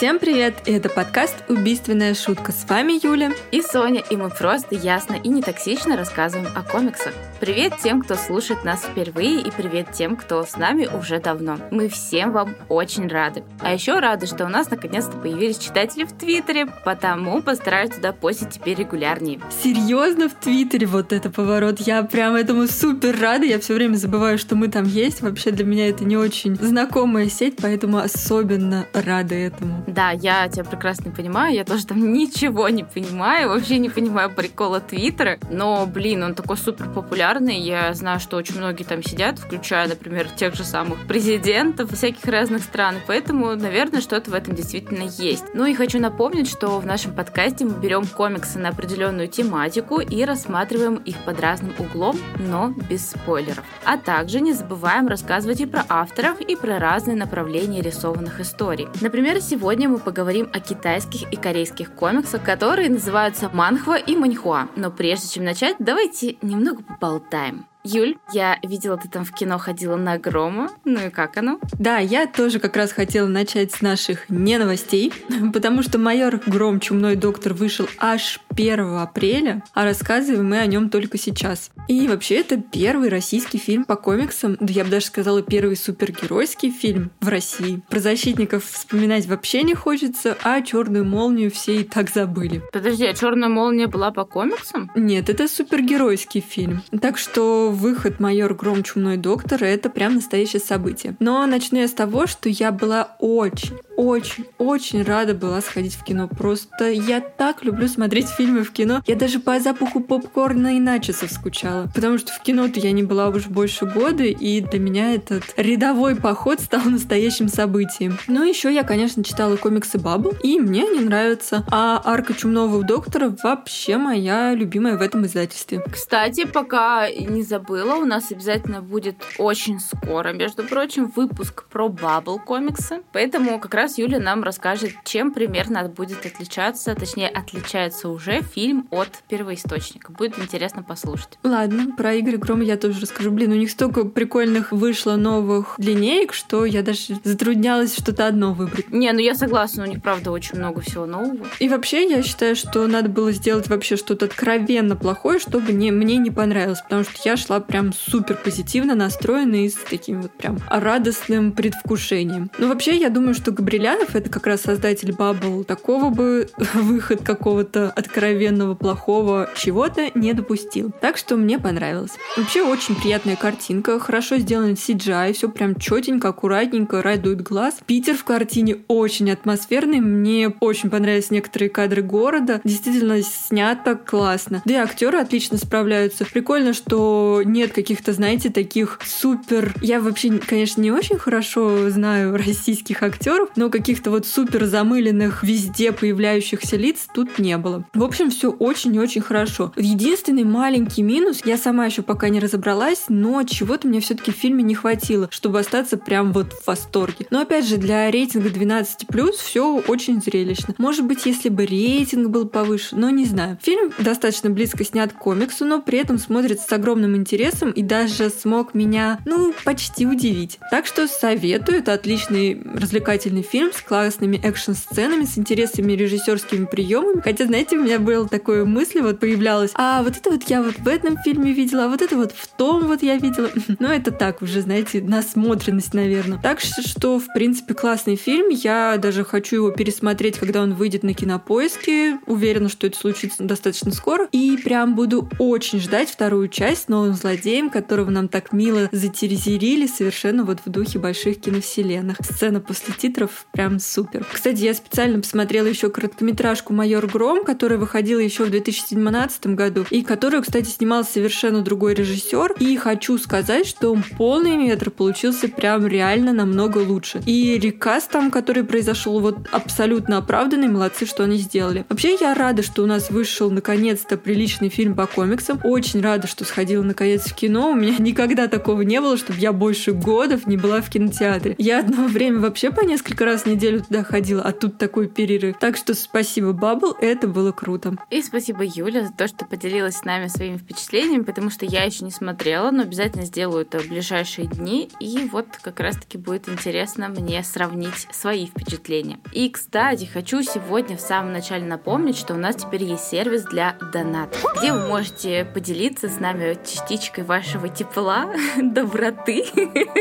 Всем привет! И это подкаст «Убийственная шутка». С вами Юля и Соня, и мы просто ясно и не токсично рассказываем о комиксах. Привет тем, кто слушает нас впервые, и привет тем, кто с нами уже давно. Мы всем вам очень рады. А еще рады, что у нас наконец-то появились читатели в Твиттере, потому постараюсь туда постить теперь регулярнее. Серьезно в Твиттере вот это поворот. Я прям этому супер рада. Я все время забываю, что мы там есть. Вообще для меня это не очень знакомая сеть, поэтому особенно рада этому. Да, я тебя прекрасно понимаю. Я тоже там ничего не понимаю. Вообще не понимаю прикола Твиттера. Но, блин, он такой супер популярный. Я знаю, что очень многие там сидят, включая, например, тех же самых президентов всяких разных стран. Поэтому, наверное, что-то в этом действительно есть. Ну и хочу напомнить, что в нашем подкасте мы берем комиксы на определенную тематику и рассматриваем их под разным углом, но без спойлеров. А также не забываем рассказывать и про авторов, и про разные направления рисованных историй. Например, сегодня мы поговорим о китайских и корейских комиксах, которые называются манхва и маньхуа. Но прежде чем начать, давайте немного поболтаем. Юль, я видела, ты там в кино ходила на Грома. Ну и как оно? Да, я тоже как раз хотела начать с наших не новостей, потому что майор Гром Чумной доктор вышел аж 1 апреля, а рассказываем мы о нем только сейчас. И вообще это первый российский фильм по комиксам, да я бы даже сказала первый супергеройский фильм в России. Про защитников вспоминать вообще не хочется, а черную молнию все и так забыли. Подожди, а черная молния была по комиксам? Нет, это супергеройский фильм. Так что выход «Майор Гром. Чумной доктор» — это прям настоящее событие. Но начну я с того, что я была очень, очень, очень рада была сходить в кино. Просто я так люблю смотреть фильмы в кино. Я даже по запаху попкорна и начесов скучала. Потому что в кино-то я не была уже больше года, и для меня этот рядовой поход стал настоящим событием. Ну, еще я, конечно, читала комиксы Бабл, и мне они нравятся. А арка Чумного доктора вообще моя любимая в этом издательстве. Кстати, пока не забыла, у нас обязательно будет очень скоро, между прочим, выпуск про Бабл комиксы. Поэтому как раз Юля нам расскажет, чем примерно будет отличаться, точнее, отличается уже фильм от первоисточника. Будет интересно послушать. Ладно, про игры Грома я тоже расскажу. Блин, у них столько прикольных вышло новых линеек, что я даже затруднялась что-то одно выбрать. Не, ну я согласна, у них правда очень много всего нового. И вообще, я считаю, что надо было сделать вообще что-то откровенно плохое, чтобы не, мне не понравилось, потому что я шла прям супер позитивно настроена и с таким вот прям радостным предвкушением. Но вообще, я думаю, что Габрилянов — это как раз создатель Баббл. Такого бы выход какого-то откровенного плохого чего-то не допустил. Так что мне понравилось. Вообще очень приятная картинка, хорошо сделан CGI, все прям четенько, аккуратненько, радует глаз. Питер в картине очень атмосферный, мне очень понравились некоторые кадры города, действительно снято классно. Да и актеры отлично справляются. Прикольно, что нет каких-то, знаете, таких супер... Я вообще, конечно, не очень хорошо знаю российских актеров, но каких-то вот супер замыленных везде появляющихся лиц тут не было. В общем, все очень и очень хорошо. Единственный маленький минус, я сама еще пока не разобралась, но чего-то мне все-таки в фильме не хватило, чтобы остаться прям вот в восторге. Но опять же, для рейтинга 12+, все очень зрелищно. Может быть, если бы рейтинг был повыше, но не знаю. Фильм достаточно близко снят к комиксу, но при этом смотрится с огромным интересом и даже смог меня, ну, почти удивить. Так что советую, это отличный развлекательный фильм с классными экшн-сценами, с интересными режиссерскими приемами. Хотя, знаете, у меня было такое мысль, вот появлялось, а вот это вот я вот в этом фильме видела, а вот это вот в том вот я видела. Но это так уже, знаете, насмотренность, наверное. Так что, в принципе, классный фильм. Я даже хочу его пересмотреть, когда он выйдет на кинопоиске. Уверена, что это случится достаточно скоро. И прям буду очень ждать вторую часть с новым злодеем, которого нам так мило затерезерили, совершенно вот в духе больших киновселенных. Сцена после титров прям супер. Кстати, я специально посмотрела еще короткометражку «Майор Гром», которая выходила еще в 2017 году, и которую, кстати, снимал совершенно другой режиссер. И хочу сказать, что полный метр получился прям реально намного лучше. И рекаст там, который произошел, вот абсолютно оправданный, молодцы, что они сделали. Вообще, я рада, что у нас вышел наконец-то приличный фильм по комиксам. Очень рада, что сходила наконец в кино. У меня никогда такого не было, чтобы я больше годов не была в кинотеатре. Я одно время вообще по несколько раз в неделю туда ходила, а тут такой перерыв. Так что спасибо, Бабл, это было круто. И спасибо, Юля, за то, что поделилась с нами своими впечатлениями, потому что я еще не смотрела, но обязательно сделаю это в ближайшие дни. И вот как раз-таки будет интересно мне сравнить свои впечатления. И, кстати, хочу сегодня в самом начале напомнить, что у нас теперь есть сервис для донатов, где вы можете поделиться с нами частичкой вашего тепла, доброты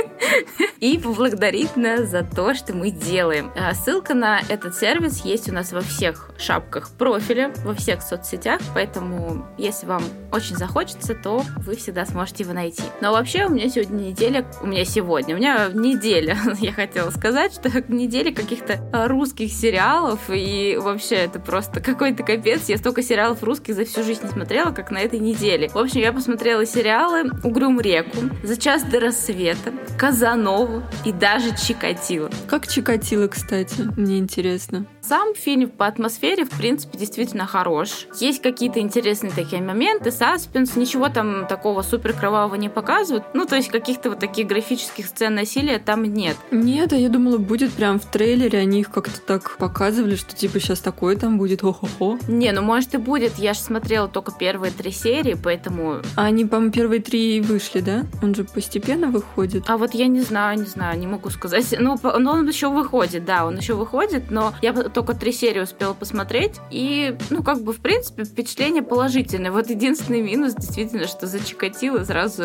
и поблагодарить нас за то, что мы делаем. А ссылка на этот сервис есть у нас во всех шапках профиля, во всех соцсетях, поэтому если вам очень захочется, то вы всегда сможете его найти. Но вообще у меня сегодня неделя, у меня сегодня, у меня неделя, я хотела сказать, что неделя каких-то русских сериалов, и вообще это просто какой-то капец. Я столько сериалов русских за всю жизнь не смотрела, как на этой неделе. В общем, я посмотрела сериалы «Угрюм реку», «За час до рассвета», «Казанову» и даже «Чикатило». Как «Чикатило», кстати? Мне интересно. Сам фильм по атмосфере, в принципе, действительно хорош. Есть какие-то интересные такие моменты, саспенс, ничего там такого супер кровавого не показывают. Ну, то есть каких-то вот таких графических сцен насилия там нет. Нет, а я думала, будет прям в трейлере, они их как-то так показывали, что типа сейчас такое там будет, хо-хо-хо. Не, ну может и будет, я же смотрела только первые три серии, поэтому... А они, по-моему, первые три вышли, да? Он же постепенно выходит. А вот я не знаю, не знаю, не могу сказать. Ну, но он еще выходит, да, он еще выходит, но я только три серии успела посмотреть, и, ну, как бы, в принципе, впечатление положительное. Вот единственный минус, действительно, что за Чикатило сразу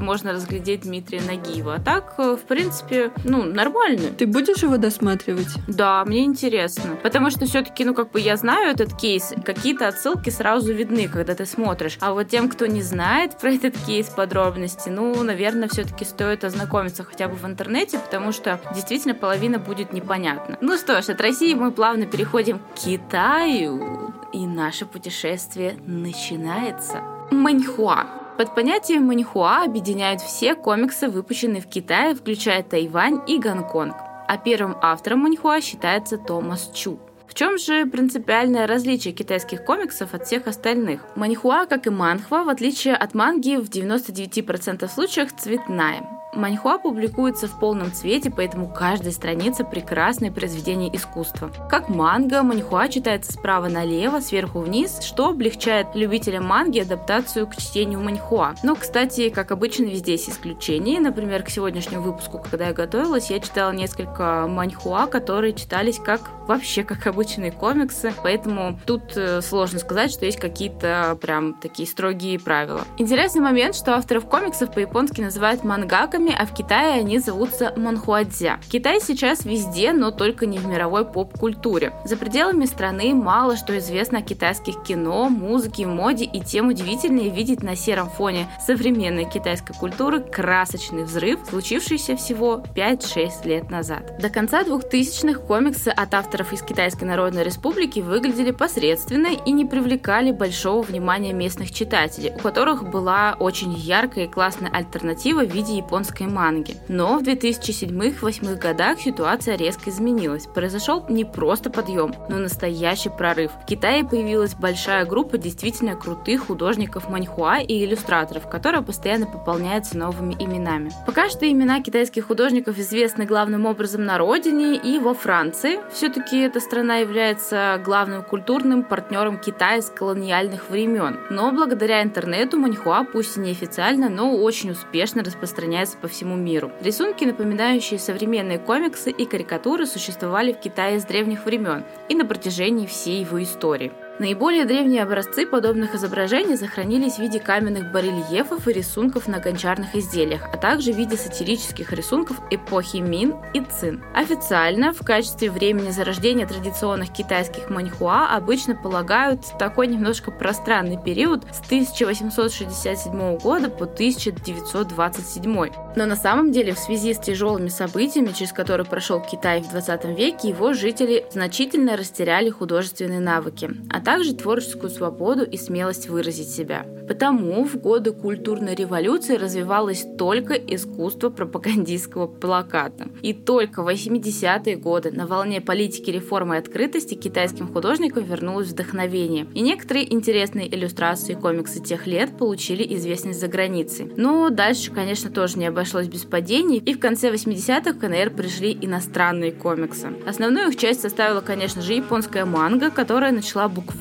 можно разглядеть Дмитрия Нагиева. А так, в принципе, ну, нормально. Ты будешь его досматривать? Да, мне интересно. Потому что все-таки, ну, как бы я знаю этот кейс, какие-то отсылки сразу видны, когда ты смотришь. А вот тем, кто не знает про этот кейс подробности, ну, наверное, все-таки стоит ознакомиться хотя бы в интернете, потому что действительно половина будет непонятна. Ну что ж, от России мы плавно переходим к Китаю, и наше путешествие начинается. Маньхуа. Под понятием маньхуа объединяют все комиксы, выпущенные в Китае, включая Тайвань и Гонконг. А первым автором маньхуа считается Томас Чу. В чем же принципиальное различие китайских комиксов от всех остальных? Маньхуа, как и манхва, в отличие от манги, в 99% случаев цветная. Маньхуа публикуется в полном цвете, поэтому каждая страница – прекрасное произведение искусства. Как манга, маньхуа читается справа налево, сверху вниз, что облегчает любителям манги адаптацию к чтению маньхуа. Но, кстати, как обычно, везде есть исключения. Например, к сегодняшнему выпуску, когда я готовилась, я читала несколько маньхуа, которые читались как вообще как обычные комиксы, поэтому тут э, сложно сказать, что есть какие-то прям такие строгие правила. Интересный момент, что авторов комиксов по-японски называют мангаками, манхвами, а в Китае они зовутся манхуадзя. Китай сейчас везде, но только не в мировой поп-культуре. За пределами страны мало что известно о китайских кино, музыке, моде, и тем удивительнее видеть на сером фоне современной китайской культуры красочный взрыв, случившийся всего 5-6 лет назад. До конца 2000-х комиксы от авторов из Китайской Народной Республики выглядели посредственно и не привлекали большого внимания местных читателей, у которых была очень яркая и классная альтернатива в виде японского японской манги. Но в 2007-2008 годах ситуация резко изменилась. Произошел не просто подъем, но настоящий прорыв. В Китае появилась большая группа действительно крутых художников маньхуа и иллюстраторов, которая постоянно пополняется новыми именами. Пока что имена китайских художников известны главным образом на родине и во Франции. Все-таки эта страна является главным культурным партнером Китая с колониальных времен. Но благодаря интернету маньхуа, пусть и неофициально, но очень успешно распространяется по всему миру. Рисунки, напоминающие современные комиксы и карикатуры, существовали в Китае с древних времен и на протяжении всей его истории. Наиболее древние образцы подобных изображений сохранились в виде каменных барельефов и рисунков на гончарных изделиях, а также в виде сатирических рисунков эпохи Мин и Цин. Официально в качестве времени зарождения традиционных китайских маньхуа обычно полагают такой немножко пространный период с 1867 года по 1927. Но на самом деле в связи с тяжелыми событиями, через которые прошел Китай в 20 веке, его жители значительно растеряли художественные навыки, а также творческую свободу и смелость выразить себя. Потому в годы культурной революции развивалось только искусство пропагандистского плаката. И только в 80-е годы на волне политики реформы и открытости китайским художникам вернулось вдохновение. И некоторые интересные иллюстрации и комиксы тех лет получили известность за границей. Но дальше, конечно, тоже не обошлось без падений, и в конце 80-х в КНР пришли иностранные комиксы. Основную их часть составила, конечно же, японская манга, которая начала буквально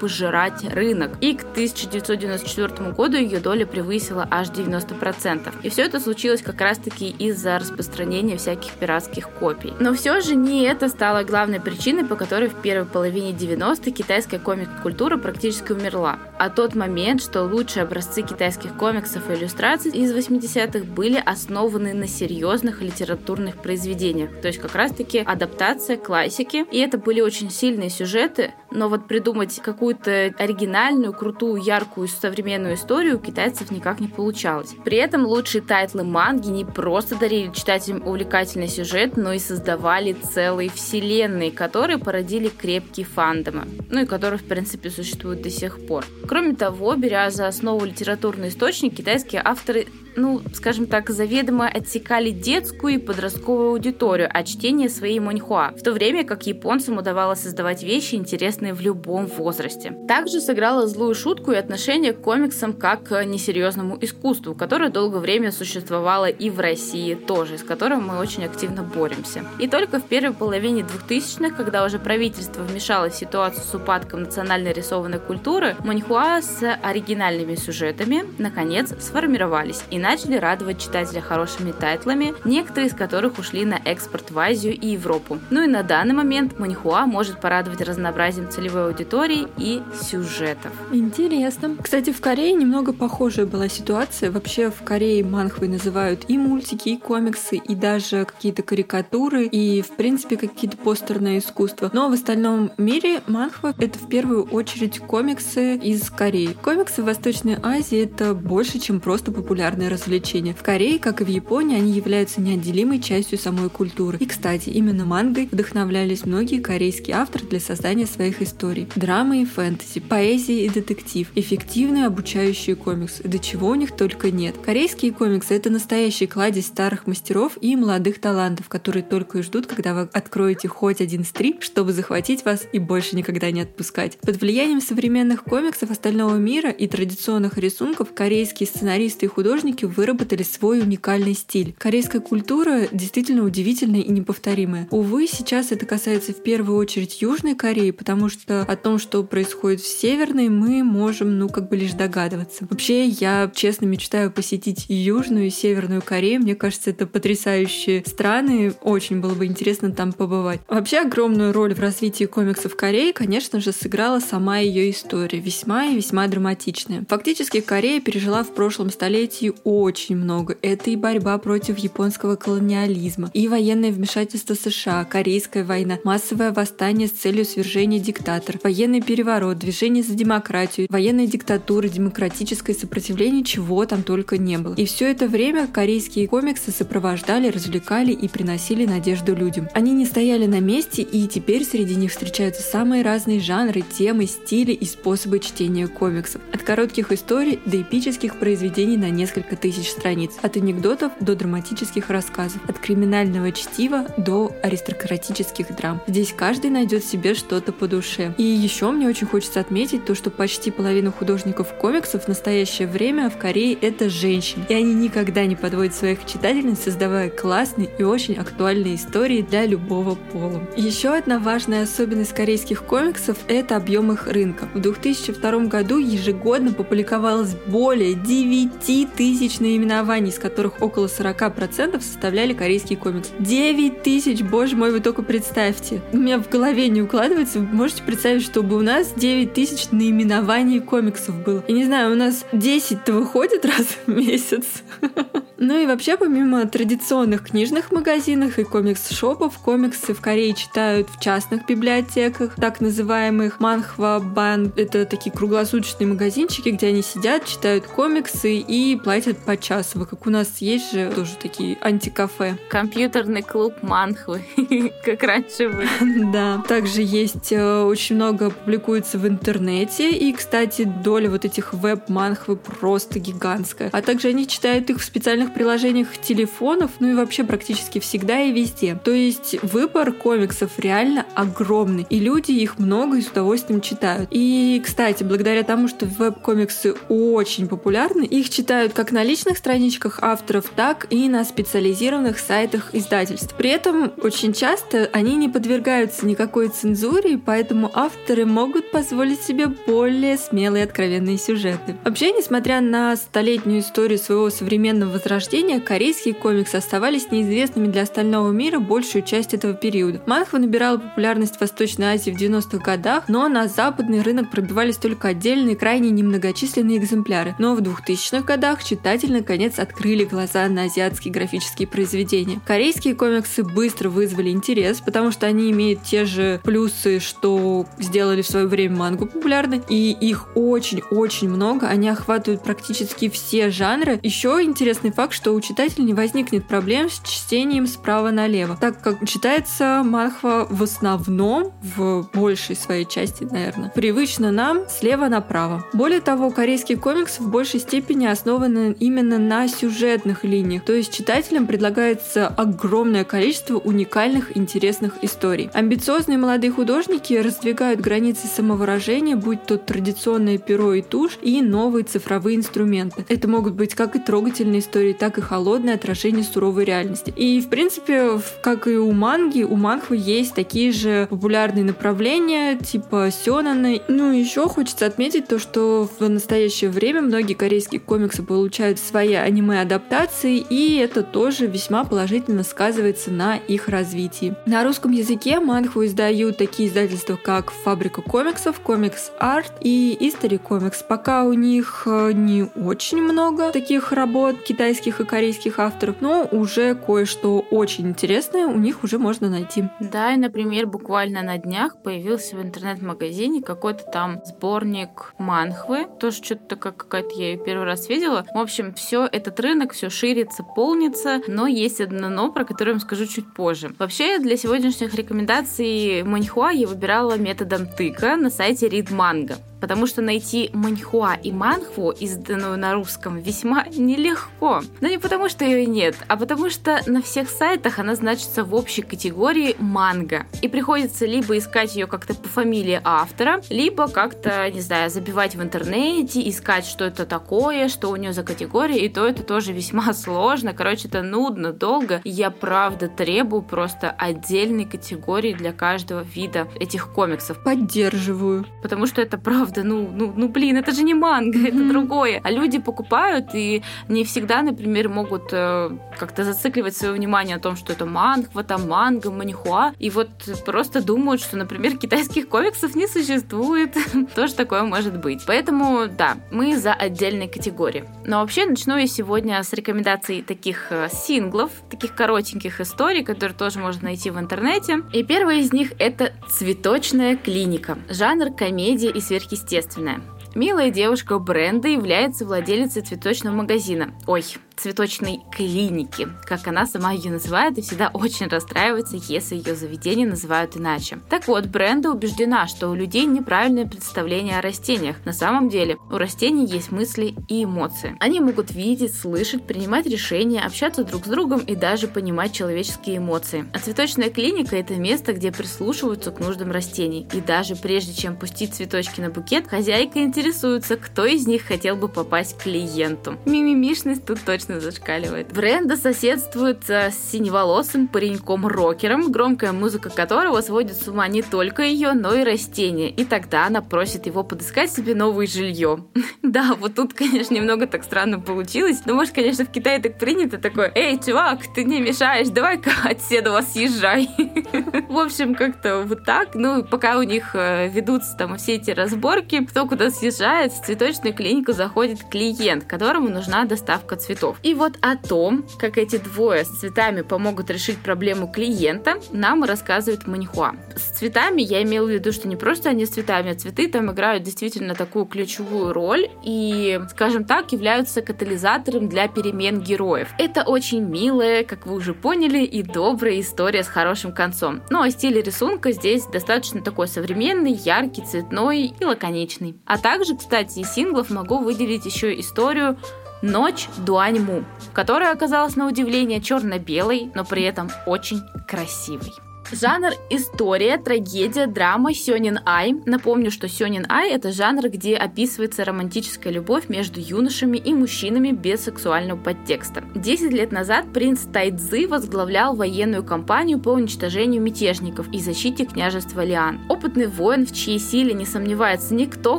пожирать рынок. И к 1994 году ее доля превысила аж 90%. И все это случилось как раз-таки из-за распространения всяких пиратских копий. Но все же не это стало главной причиной, по которой в первой половине 90-х китайская комик-культура практически умерла. А тот момент, что лучшие образцы китайских комиксов и иллюстраций из 80-х были основаны на серьезных литературных произведениях, то есть как раз-таки адаптация классики. И это были очень сильные сюжеты, но вот придумать какую-то оригинальную, крутую, яркую, современную историю у китайцев никак не получалось. При этом лучшие тайтлы манги не просто дарили читателям увлекательный сюжет, но и создавали целые вселенные, которые породили крепкие фандомы, ну и которые, в принципе, существуют до сих пор. Кроме того, беря за основу литературный источник, китайские авторы ну, скажем так, заведомо отсекали детскую и подростковую аудиторию от чтения своей маньхуа, в то время как японцам удавалось создавать вещи, интересные в любом возрасте. Также сыграла злую шутку и отношение к комиксам как к несерьезному искусству, которое долгое время существовало и в России тоже, с которым мы очень активно боремся. И только в первой половине 2000-х, когда уже правительство вмешалось в ситуацию с упадком национальной рисованной культуры, маньхуа с оригинальными сюжетами наконец сформировались и начали радовать читателя хорошими тайтлами, некоторые из которых ушли на экспорт в Азию и Европу. Ну и на данный момент Манихуа может порадовать разнообразием целевой аудитории и сюжетов. Интересно. Кстати, в Корее немного похожая была ситуация. Вообще в Корее манхвой называют и мультики, и комиксы, и даже какие-то карикатуры, и в принципе какие-то постерное искусство. Но в остальном мире манхва — это в первую очередь комиксы из Кореи. Комиксы в Восточной Азии — это больше, чем просто популярные развлечения. В Корее, как и в Японии, они являются неотделимой частью самой культуры. И, кстати, именно мангой вдохновлялись многие корейские авторы для создания своих историй. Драмы и фэнтези, поэзия и детектив, эффективные обучающие комиксы. До чего у них только нет. Корейские комиксы — это настоящий кладезь старых мастеров и молодых талантов, которые только и ждут, когда вы откроете хоть один стрип, чтобы захватить вас и больше никогда не отпускать. Под влиянием современных комиксов остального мира и традиционных рисунков корейские сценаристы и художники выработали свой уникальный стиль. Корейская культура действительно удивительная и неповторимая. Увы, сейчас это касается в первую очередь Южной Кореи, потому что о том, что происходит в Северной, мы можем, ну, как бы лишь догадываться. Вообще, я честно мечтаю посетить Южную, и Северную Корею. Мне кажется, это потрясающие страны. Очень было бы интересно там побывать. Вообще, огромную роль в развитии комиксов Кореи, конечно же, сыграла сама ее история. Весьма и весьма драматичная. Фактически, Корея пережила в прошлом столетии очень много. Это и борьба против японского колониализма, и военное вмешательство США, Корейская война, массовое восстание с целью свержения диктатора, военный переворот, движение за демократию, военная диктатура, демократическое сопротивление, чего там только не было. И все это время корейские комиксы сопровождали, развлекали и приносили надежду людям. Они не стояли на месте, и теперь среди них встречаются самые разные жанры, темы, стили и способы чтения комиксов. От коротких историй до эпических произведений на несколько несколько тысяч страниц, от анекдотов до драматических рассказов, от криминального чтива до аристократических драм. Здесь каждый найдет себе что-то по душе. И еще мне очень хочется отметить то, что почти половина художников комиксов в настоящее время в Корее это женщины. И они никогда не подводят своих читательниц, создавая классные и очень актуальные истории для любого пола. Еще одна важная особенность корейских комиксов – это объем их рынка. В 2002 году ежегодно публиковалось более 9 тысяч тысяч наименований, из которых около 40% составляли корейские комиксы. 9 тысяч, боже мой, вы только представьте. У меня в голове не укладывается. Вы можете представить, чтобы у нас 9 тысяч наименований комиксов было. Я не знаю, у нас 10-то выходит раз в месяц. Ну и вообще, помимо традиционных книжных магазинов и комикс-шопов, комиксы в Корее читают в частных библиотеках, так называемых манхва бан. Это такие круглосуточные магазинчики, где они сидят, читают комиксы и платят по часу. Как у нас есть же тоже такие антикафе. Компьютерный клуб манхвы, как раньше вы. Да. Также есть э, очень много публикуется в интернете. И, кстати, доля вот этих веб-манхвы просто гигантская. А также они читают их в специальных приложениях телефонов, ну и вообще практически всегда и везде. То есть выбор комиксов реально огромный. И люди их много и с удовольствием читают. И, кстати, благодаря тому, что веб-комиксы очень популярны, их читают как на личных страничках авторов, так и на специализированных сайтах издательств. При этом очень часто они не подвергаются никакой цензуре, поэтому авторы могут позволить себе более смелые откровенные сюжеты. Вообще, несмотря на столетнюю историю своего современного возрождения, корейские комиксы оставались неизвестными для остального мира большую часть этого периода. Манхва набирала популярность в Восточной Азии в 90-х годах, но на западный рынок пробивались только отдельные, крайне немногочисленные экземпляры. Но в 2000-х годах читатели наконец открыли глаза на азиатские графические произведения. Корейские комиксы быстро вызвали интерес, потому что они имеют те же плюсы, что сделали в свое время мангу популярной, и их очень-очень много, они охватывают практически все жанры. Еще интересный факт, что у читателя не возникнет проблем с чтением справа налево, так как читается манхва в основном, в большей своей части, наверное, привычно нам слева направо. Более того, корейские комиксы в большей степени основаны именно на сюжетных линиях, то есть читателям предлагается огромное количество уникальных интересных историй. Амбициозные молодые художники раздвигают границы самовыражения, будь то традиционное перо и тушь, и новые цифровые инструменты. Это могут быть как и трогательные истории, так и холодное отражение суровой реальности. И, в принципе, как и у манги, у манхвы есть такие же популярные направления, типа сёнаны. Ну, еще хочется отметить то, что в настоящее время многие корейские комиксы получают свои аниме-адаптации, и это тоже весьма положительно сказывается на их развитии. На русском языке манхву издают такие издательства, как Фабрика комиксов, Комикс Арт и Истори Комикс. Пока у них э, не очень много таких работ китайских и корейских авторов, но уже кое-что очень интересное у них уже можно найти. Да, и, например, буквально на днях появился в интернет-магазине какой-то там сборник манхвы. Тоже что-то такая какая-то я ее первый раз видела. В общем, все этот рынок все ширится, полнится, но есть одно но, про которое я вам скажу чуть позже. Вообще, для сегодняшних рекомендаций маньхуа я выбирала методом тыка на сайте Read Manga потому что найти маньхуа и манхву, изданную на русском, весьма нелегко. Но не потому, что ее нет, а потому что на всех сайтах она значится в общей категории манга. И приходится либо искать ее как-то по фамилии автора, либо как-то, не знаю, забивать в интернете, искать, что это такое, что у нее за категория, и то это тоже весьма сложно. Короче, это нудно, долго. Я правда требую просто отдельной категории для каждого вида этих комиксов. Поддерживаю. Потому что это правда правда, ну, ну, ну блин, это же не манга, mm-hmm. это другое. А люди покупают и не всегда, например, могут э, как-то зацикливать свое внимание о том, что это мангва, там манга, манихуа, и вот просто думают, что, например, китайских комиксов не существует. Тоже такое может быть. Поэтому, да, мы за отдельной категории. Но вообще начну я сегодня с рекомендаций таких э, синглов, таких коротеньких историй, которые тоже можно найти в интернете. И первая из них это «Цветочная клиника». Жанр комедия и сверхъестественное естественное. Милая девушка Бренда является владелицей цветочного магазина. Ой, цветочной клиники, как она сама ее называет, и всегда очень расстраивается, если ее заведение называют иначе. Так вот, Бренда убеждена, что у людей неправильное представление о растениях. На самом деле, у растений есть мысли и эмоции. Они могут видеть, слышать, принимать решения, общаться друг с другом и даже понимать человеческие эмоции. А цветочная клиника – это место, где прислушиваются к нуждам растений. И даже прежде чем пустить цветочки на букет, хозяйка интересуется, кто из них хотел бы попасть к клиенту. Мимимишность тут точно точно зашкаливает. Бренда соседствует с синеволосым пареньком-рокером, громкая музыка которого сводит с ума не только ее, но и растения. И тогда она просит его подыскать себе новое жилье. да, вот тут, конечно, немного так странно получилось. Но, может, конечно, в Китае так принято такое, эй, чувак, ты не мешаешь, давай-ка от седова съезжай. В общем, как-то вот так. Ну, пока у них э, ведутся там все эти разборки, кто куда съезжает, в цветочную клинику заходит клиент, которому нужна доставка цветов. Цветов. И вот о том, как эти двое с цветами помогут решить проблему клиента, нам рассказывает Маньхуа. С цветами я имела в виду, что не просто они с цветами, а цветы там играют действительно такую ключевую роль и, скажем так, являются катализатором для перемен героев. Это очень милая, как вы уже поняли, и добрая история с хорошим концом. Ну а стиль рисунка здесь достаточно такой современный, яркий, цветной и лаконичный. А также, кстати, из синглов могу выделить еще историю Ночь Дуаньму, которая оказалась на удивление черно-белой, но при этом очень красивой. Жанр история, трагедия, драма, сёнин ай. Напомню, что сёнин ай это жанр, где описывается романтическая любовь между юношами и мужчинами без сексуального подтекста. Десять лет назад принц Тайцзы возглавлял военную кампанию по уничтожению мятежников и защите княжества Лиан. Опытный воин, в чьей силе не сомневается никто,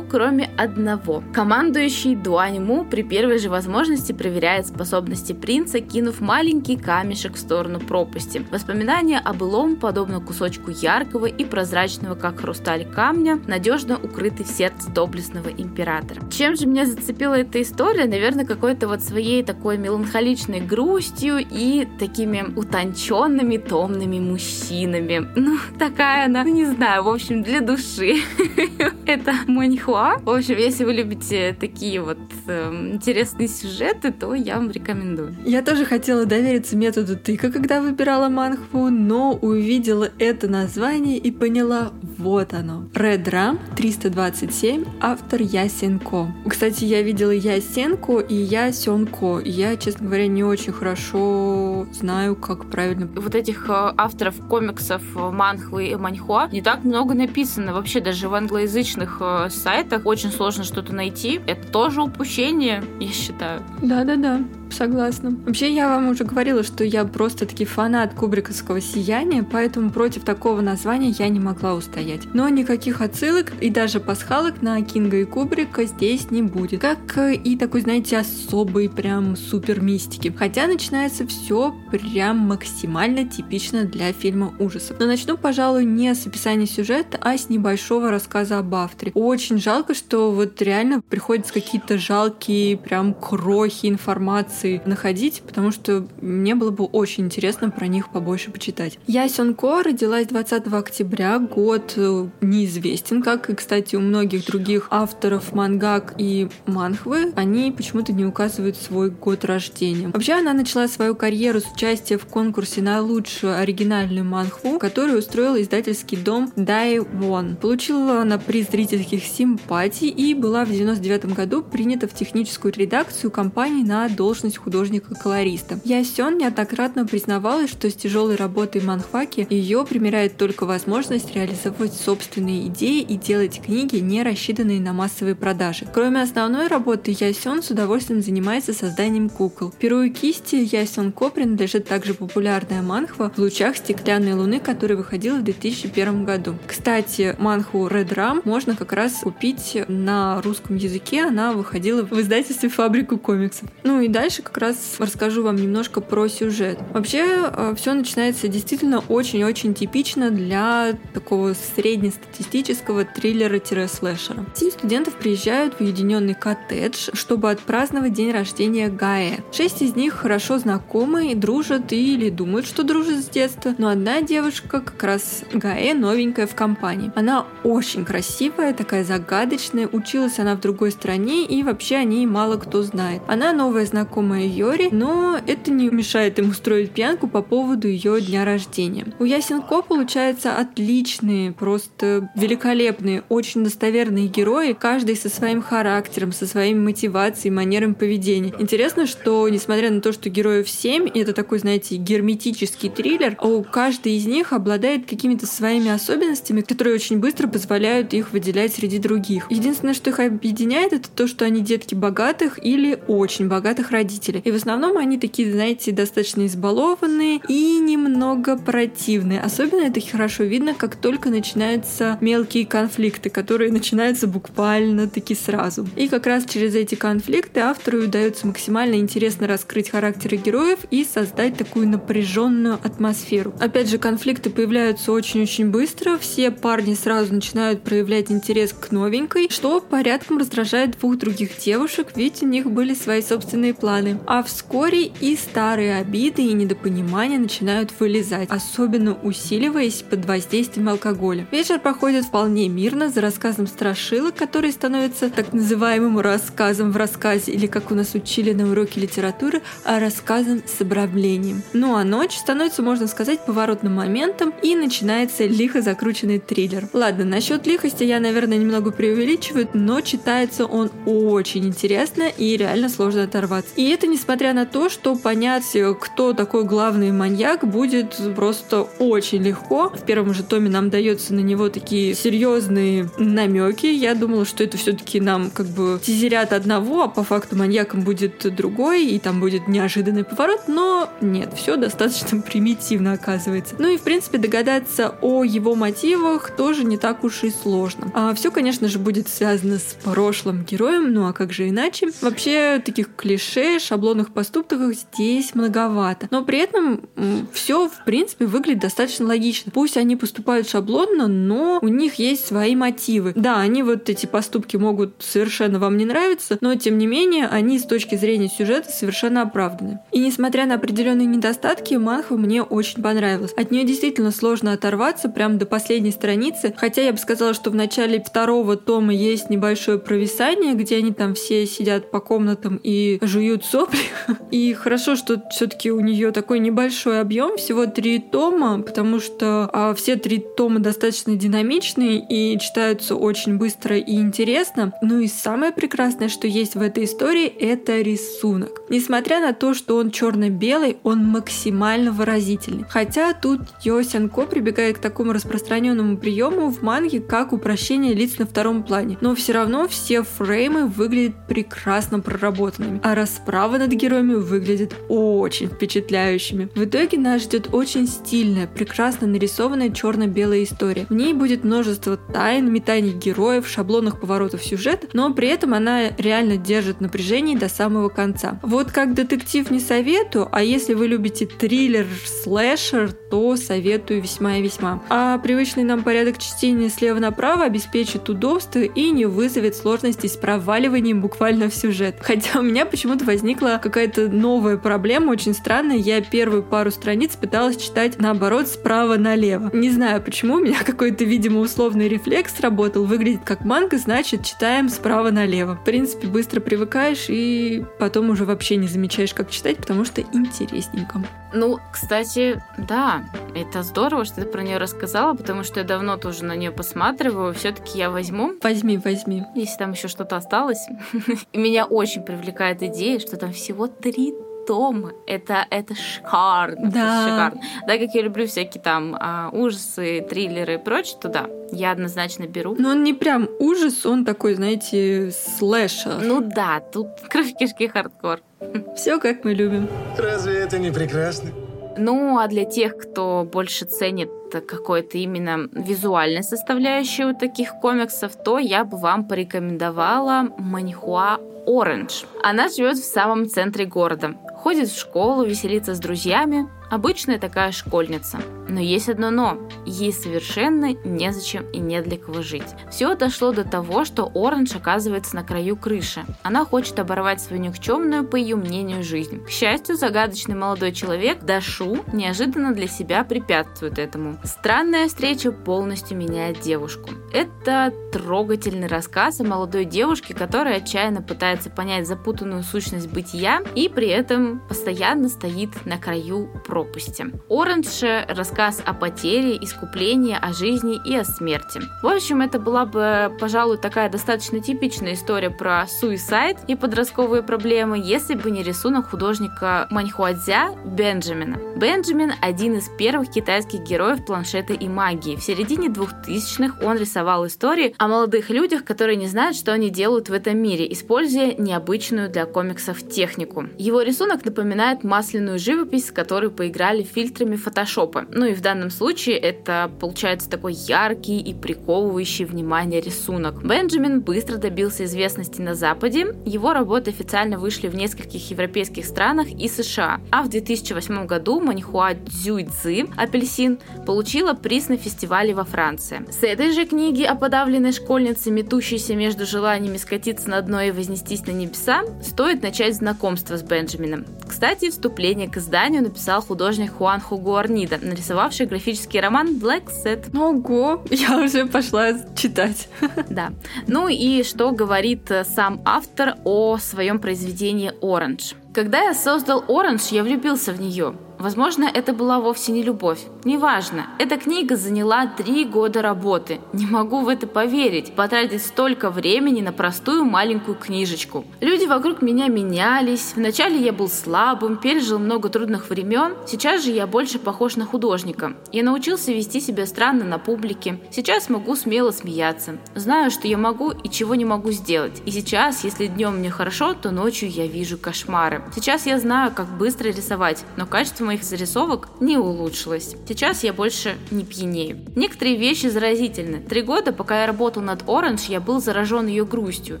кроме одного. Командующий Дуань Му при первой же возможности проверяет способности принца, кинув маленький камешек в сторону пропасти. Воспоминания о былом подобном подобно кусочку яркого и прозрачного, как хрусталь камня, надежно укрытый в сердце доблестного императора. Чем же меня зацепила эта история? Наверное, какой-то вот своей такой меланхоличной грустью и такими утонченными, томными мужчинами. Ну, такая она, ну, не знаю, в общем, для души. Это Маньхуа. В общем, если вы любите такие вот э, интересные сюжеты, то я вам рекомендую. Я тоже хотела довериться методу тыка, когда выбирала манхву, но увидела увидела это название и поняла, вот оно. Red Ram 327, автор Ясенко. Кстати, я видела Ясенко и Ясенко. Я, честно говоря, не очень хорошо знаю, как правильно. Вот этих э, авторов комиксов э, Манхвы и Маньхуа не так много написано. Вообще даже в англоязычных э, сайтах очень сложно что-то найти. Это тоже упущение, я считаю. Да-да-да. Согласна. Вообще, я вам уже говорила, что я просто таки фанат кубриковского сияния, поэтому против такого названия я не могла устоять. Но никаких отсылок и даже пасхалок на Кинга и Кубрика здесь не будет. Как и такой, знаете, особый прям супер мистики. Хотя начинается все прям максимально типично для фильма ужасов. Но начну, пожалуй, не с описания сюжета, а с небольшого рассказа об авторе. Очень жалко, что вот реально приходится какие-то жалкие прям крохи информации информации находить, потому что мне было бы очень интересно про них побольше почитать. Я Сёнко родилась 20 октября, год э, неизвестен, как и, кстати, у многих других авторов мангак и манхвы, они почему-то не указывают свой год рождения. Вообще, она начала свою карьеру с участия в конкурсе на лучшую оригинальную манхву, который устроил издательский дом Дай Вон. Получила она приз зрительских симпатий и была в 99 году принята в техническую редакцию компании на должность должность художника-колориста. Ясен неоднократно признавалась, что с тяжелой работой манхваки ее примиряет только возможность реализовывать собственные идеи и делать книги, не рассчитанные на массовые продажи. Кроме основной работы, Ясен с удовольствием занимается созданием кукол. Перу и кисти Ясен Ко принадлежит также популярная манхва в лучах стеклянной луны, которая выходила в 2001 году. Кстати, манхву Red Ram можно как раз купить на русском языке, она выходила в издательстве «Фабрику комиксов». Ну и дальше дальше как раз расскажу вам немножко про сюжет. Вообще, э, все начинается действительно очень-очень типично для такого среднестатистического триллера-слэшера. Семь студентов приезжают в уединенный коттедж, чтобы отпраздновать день рождения Гаэ. Шесть из них хорошо знакомы и дружат или думают, что дружат с детства, но одна девушка, как раз Гаэ, новенькая в компании. Она очень красивая, такая загадочная, училась она в другой стране и вообще о ней мало кто знает. Она новая знакомая знакомая Йори, но это не мешает им устроить пьянку по поводу ее дня рождения. У Ясенко получаются отличные, просто великолепные, очень достоверные герои, каждый со своим характером, со своей мотивацией, манером поведения. Интересно, что несмотря на то, что героев 7, и это такой, знаете, герметический триллер, у каждой из них обладает какими-то своими особенностями, которые очень быстро позволяют их выделять среди других. Единственное, что их объединяет, это то, что они детки богатых или очень богатых родителей родители. И в основном они такие, знаете, достаточно избалованные и немного противные. Особенно это хорошо видно, как только начинаются мелкие конфликты, которые начинаются буквально таки сразу. И как раз через эти конфликты автору удается максимально интересно раскрыть характеры героев и создать такую напряженную атмосферу. Опять же, конфликты появляются очень-очень быстро, все парни сразу начинают проявлять интерес к новенькой, что порядком раздражает двух других девушек, ведь у них были свои собственные планы стороны. А вскоре и старые обиды и недопонимания начинают вылезать, особенно усиливаясь под воздействием алкоголя. Вечер проходит вполне мирно за рассказом страшилок, который становится так называемым рассказом в рассказе, или как у нас учили на уроке литературы, а рассказом с обравлением. Ну а ночь становится, можно сказать, поворотным моментом и начинается лихо закрученный триллер. Ладно, насчет лихости я, наверное, немного преувеличиваю, но читается он очень интересно и реально сложно оторваться. И это несмотря на то, что понять, кто такой главный маньяк, будет просто очень легко. В первом же томе нам дается на него такие серьезные намеки. Я думала, что это все-таки нам как бы тизерят одного, а по факту маньяком будет другой, и там будет неожиданный поворот, но нет, все достаточно примитивно оказывается. Ну и в принципе догадаться о его мотивах тоже не так уж и сложно. А все, конечно же, будет связано с прошлым героем, ну а как же иначе? Вообще таких клише, шаблонных поступков здесь многовато. Но при этом все, в принципе, выглядит достаточно логично. Пусть они поступают шаблонно, но у них есть свои мотивы. Да, они вот эти поступки могут совершенно вам не нравиться, но тем не менее они с точки зрения сюжета совершенно оправданы. И несмотря на определенные недостатки, манхва мне очень понравилась. От нее действительно сложно оторваться прям до последней страницы, хотя я бы сказала, что в начале второго тома есть небольшое провисание, где они там все сидят по комнатам и жуют сопли. И хорошо, что все-таки у нее такой небольшой объем, всего три тома, потому что а, все три тома достаточно динамичные и читаются очень быстро и интересно. Ну и самое прекрасное, что есть в этой истории, это рисунок. Несмотря на то, что он черно-белый, он максимально выразительный. Хотя тут Йосенко прибегает к такому распространенному приему в манге, как упрощение лиц на втором плане. Но все равно все фреймы выглядят прекрасно проработанными, а расправа над героями выглядит очень впечатляющими. В итоге нас ждет очень стильная, прекрасно нарисованная черно-белая история. В ней будет множество тайн, метаний героев, шаблонных поворотов сюжета, но при этом она реально держит напряжение до самого конца. Вот как детектив не советую, а если вы любите триллер, слэшер, то советую весьма и весьма. А привычный нам порядок чтения слева направо обеспечит удобство и не вызовет сложностей с проваливанием буквально в сюжет. Хотя у меня почему-то возникла какая-то новая проблема, очень странная. Я первую пару страниц пыталась читать наоборот справа налево. Не знаю почему, у меня какой-то, видимо, условный рефлекс работал. Выглядит как манга, значит, читаем справа налево. В принципе, быстро привыкаешь и потом уже вообще не замечаешь, как читать, потому что интересненько. Ну, кстати, да, это здорово, что ты про нее рассказала, потому что я давно тоже на нее посматриваю. Все-таки я возьму. Возьми, возьми. Если там еще что-то осталось. Меня очень привлекает идея, что там всего три тома. Это, это шикарно. Да. Это шикарно. Да, как я люблю всякие там а, ужасы, триллеры и прочее, то да, я однозначно беру. Но он не прям ужас, он такой, знаете, слэшер. Ну да, тут кровь кишки хардкор. Все как мы любим. Разве это не прекрасно? Ну, а для тех, кто больше ценит какой-то именно визуальной составляющую таких комиксов, то я бы вам порекомендовала Манихуа Оранж. Она живет в самом центре города. Ходит в школу, веселится с друзьями, Обычная такая школьница. Но есть одно но. Ей совершенно незачем и не для кого жить. Все дошло до того, что Оранж оказывается на краю крыши. Она хочет оборвать свою никчемную, по ее мнению, жизнь. К счастью, загадочный молодой человек Дашу неожиданно для себя препятствует этому. Странная встреча полностью меняет девушку. Это трогательный рассказ о молодой девушке, которая отчаянно пытается понять запутанную сущность бытия и при этом постоянно стоит на краю пропасти пропасти. Оранж – рассказ о потере, искуплении, о жизни и о смерти. В общем, это была бы, пожалуй, такая достаточно типичная история про суицид и подростковые проблемы, если бы не рисунок художника Маньхуадзя Бенджамина. Бенджамин – один из первых китайских героев планшета и магии. В середине 2000-х он рисовал истории о молодых людях, которые не знают, что они делают в этом мире, используя необычную для комиксов технику. Его рисунок напоминает масляную живопись, с которой появился поиграли фильтрами фотошопа. Ну и в данном случае это получается такой яркий и приковывающий внимание рисунок. Бенджамин быстро добился известности на Западе. Его работы официально вышли в нескольких европейских странах и США. А в 2008 году Маньхуа Цзюйцзы «Апельсин» получила приз на фестивале во Франции. С этой же книги о подавленной школьнице, метущейся между желаниями скатиться на дно и вознестись на небеса, стоит начать знакомство с Бенджамином. Кстати, вступление к изданию написал художник Хуан Хугуарнида, нарисовавший графический роман Black Set. Ого, я уже пошла читать. Да. Ну и что говорит э, сам автор о своем произведении Orange. Когда я создал Orange, я влюбился в нее. Возможно, это была вовсе не любовь. Неважно. Эта книга заняла три года работы. Не могу в это поверить. Потратить столько времени на простую маленькую книжечку. Люди вокруг меня менялись. Вначале я был слабым, пережил много трудных времен. Сейчас же я больше похож на художника. Я научился вести себя странно на публике. Сейчас могу смело смеяться. Знаю, что я могу и чего не могу сделать. И сейчас, если днем мне хорошо, то ночью я вижу кошмары. Сейчас я знаю, как быстро рисовать, но качество моих зарисовок не улучшилось. Сейчас я больше не пьянею. Некоторые вещи заразительны. Три года, пока я работал над Orange, я был заражен ее грустью.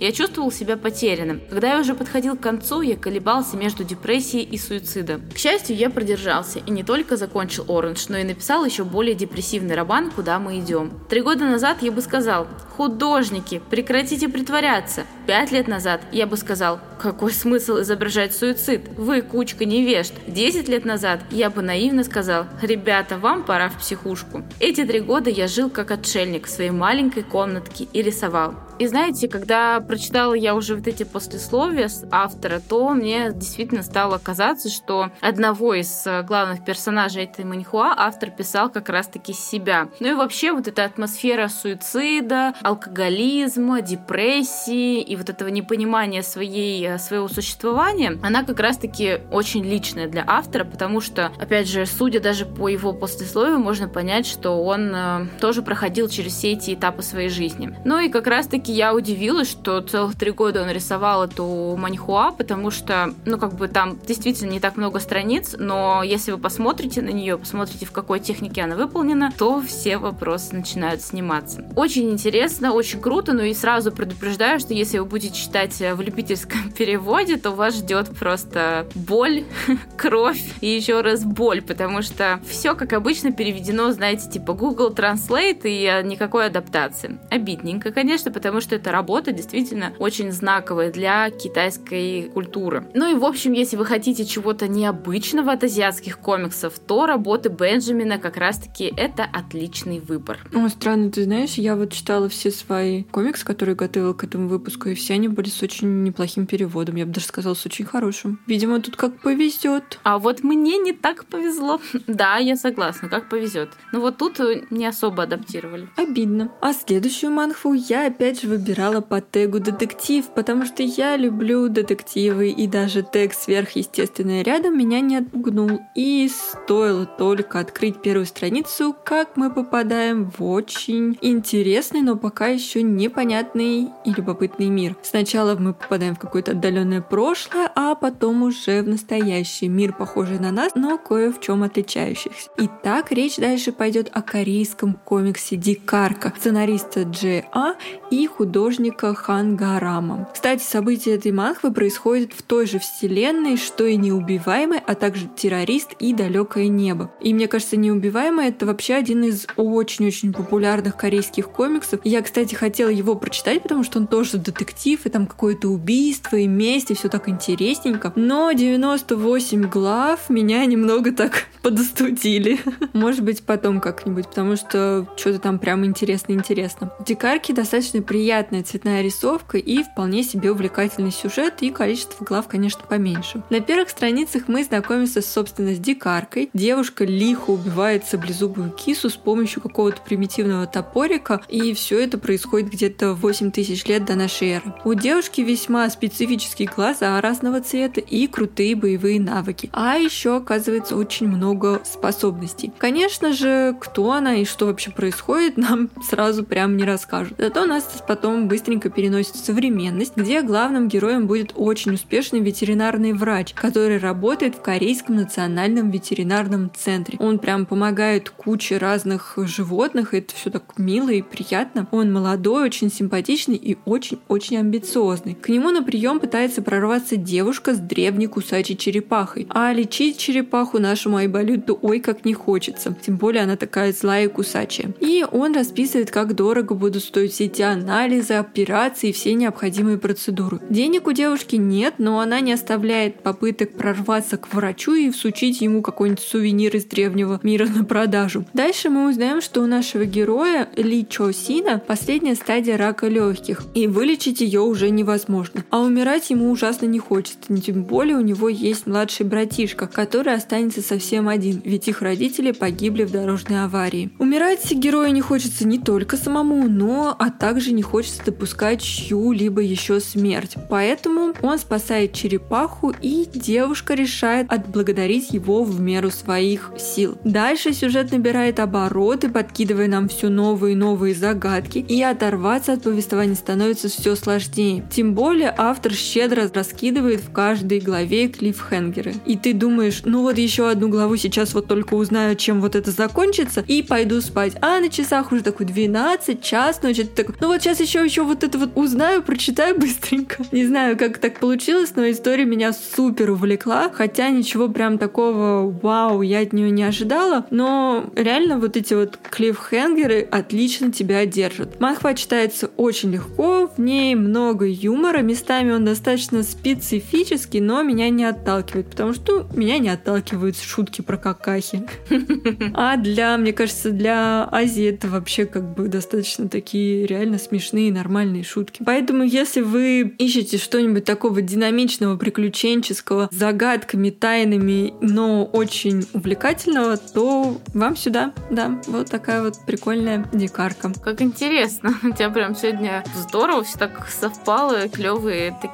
Я чувствовал себя потерянным. Когда я уже подходил к концу, я колебался между депрессией и суицидом. К счастью, я продержался и не только закончил Orange, но и написал еще более депрессивный роман «Куда мы идем». Три года назад я бы сказал, художники, прекратите притворяться. Пять лет назад я бы сказал, какой смысл изображать суицид? Вы кучка невежд. Десять лет назад назад, я бы наивно сказал, ребята, вам пора в психушку. Эти три года я жил как отшельник в своей маленькой комнатке и рисовал. И знаете, когда прочитала я уже вот эти послесловия с автора, то мне действительно стало казаться, что одного из э, главных персонажей этой маньхуа автор писал как раз-таки себя. Ну и вообще вот эта атмосфера суицида, алкоголизма, депрессии и вот этого непонимания своей, э, своего существования, она как раз-таки очень личная для автора, потому что, опять же, судя даже по его послесловию, можно понять, что он э, тоже проходил через все эти этапы своей жизни. Ну и как раз-таки я удивилась, что целых три года он рисовал эту маньхуа, потому что, ну, как бы там действительно не так много страниц, но если вы посмотрите на нее, посмотрите, в какой технике она выполнена, то все вопросы начинают сниматься. Очень интересно, очень круто, но и сразу предупреждаю, что если вы будете читать в любительском переводе, то вас ждет просто боль, кровь и еще раз боль, потому что все, как обычно, переведено, знаете, типа Google Translate и никакой адаптации. Обидненько, конечно, потому что эта работа действительно очень знаковая для китайской культуры. Ну и, в общем, если вы хотите чего-то необычного от азиатских комиксов, то работы Бенджамина как раз-таки это отличный выбор. О, странно, ты знаешь, я вот читала все свои комиксы, которые готовила к этому выпуску, и все они были с очень неплохим переводом. Я бы даже сказала, с очень хорошим. Видимо, тут как повезет. А вот мне не так повезло. да, я согласна, как повезет. Но вот тут не особо адаптировали. Обидно. А следующую манхву я опять же выбирала по тегу детектив, потому что я люблю детективы, и даже тег сверхъестественное рядом меня не отпугнул. И стоило только открыть первую страницу, как мы попадаем в очень интересный, но пока еще непонятный и любопытный мир. Сначала мы попадаем в какое-то отдаленное прошлое, а потом уже в настоящий мир, похожий на нас, но кое в чем отличающихся. Итак, речь дальше пойдет о корейском комиксе Дикарка сценариста Дж. А и художника Хангарама. Кстати, события этой манхвы происходят в той же вселенной, что и Неубиваемый, а также Террорист и Далекое небо. И мне кажется, Неубиваемый это вообще один из очень-очень популярных корейских комиксов. Я, кстати, хотела его прочитать, потому что он тоже детектив, и там какое-то убийство, и месть, все так интересненько. Но 98 глав меня немного так подостудили. Может быть, потом как-нибудь, потому что что-то там прям интересно-интересно. Дикарки достаточно приятная цветная рисовка и вполне себе увлекательный сюжет, и количество глав, конечно, поменьше. На первых страницах мы знакомимся, собственно, с дикаркой. Девушка лихо убивает саблезубую кису с помощью какого-то примитивного топорика, и все это происходит где-то 8 тысяч лет до нашей эры. У девушки весьма специфические глаза разного цвета и крутые боевые навыки. А еще, оказывается, очень много способностей. Конечно же, кто она и что вообще происходит, нам сразу прям не расскажут. Зато нас потом быстренько переносит в современность, где главным героем будет очень успешный ветеринарный врач, который работает в Корейском национальном ветеринарном центре. Он прям помогает куче разных животных, и это все так мило и приятно. Он молодой, очень симпатичный и очень-очень амбициозный. К нему на прием пытается прорваться девушка с древней кусачей черепахой. А лечить черепаху нашему Айболюту ой как не хочется. Тем более она такая злая и кусачая. И он расписывает, как дорого будут стоить все эти анализы, операции и все необходимые процедуры. Денег у девушки нет, но она не оставляет попыток прорваться к врачу и всучить ему какой-нибудь сувенир из древнего мира на продажу. Дальше мы узнаем, что у нашего героя Ли Чо Сина последняя стадия рака легких, и вылечить ее уже невозможно. А умирать ему ужасно не хочется, тем более у него есть младший братишка, который останется совсем один, ведь их родители погибли в дорожной аварии. Умирать герою не хочется не только самому, но а также не хочется допускать чью-либо еще смерть. Поэтому он спасает черепаху, и девушка решает отблагодарить его в меру своих сил. Дальше сюжет набирает обороты, подкидывая нам все новые и новые загадки, и оторваться от повествования становится все сложнее. Тем более автор щедро раскидывает в каждой главе клиффхенгеры. И ты думаешь, ну вот еще одну главу сейчас вот только узнаю, чем вот это закончится, и пойду спать. А на часах уже такой 12, час ночи, ты такой, ну вот сейчас еще еще вот это вот узнаю, прочитаю быстренько. Не знаю, как так получилось, но история меня супер увлекла, хотя ничего прям такого вау, я от нее не ожидала, но реально вот эти вот клиффхенгеры отлично тебя держат. Манхва читается очень легко, в ней много юмора, местами он достаточно специфический, но меня не отталкивает, потому что меня не отталкивают шутки про какахи. А для, мне кажется, для Азии это вообще как бы достаточно такие реально смешные, нормальные шутки. Поэтому, если вы ищете что-нибудь такого динамичного, приключенческого, загадками, тайнами, но очень увлекательного, то вам сюда. Да, вот такая вот прикольная дикарка. Как интересно. У тебя прям сегодня здорово, все так совпало, клевые такие.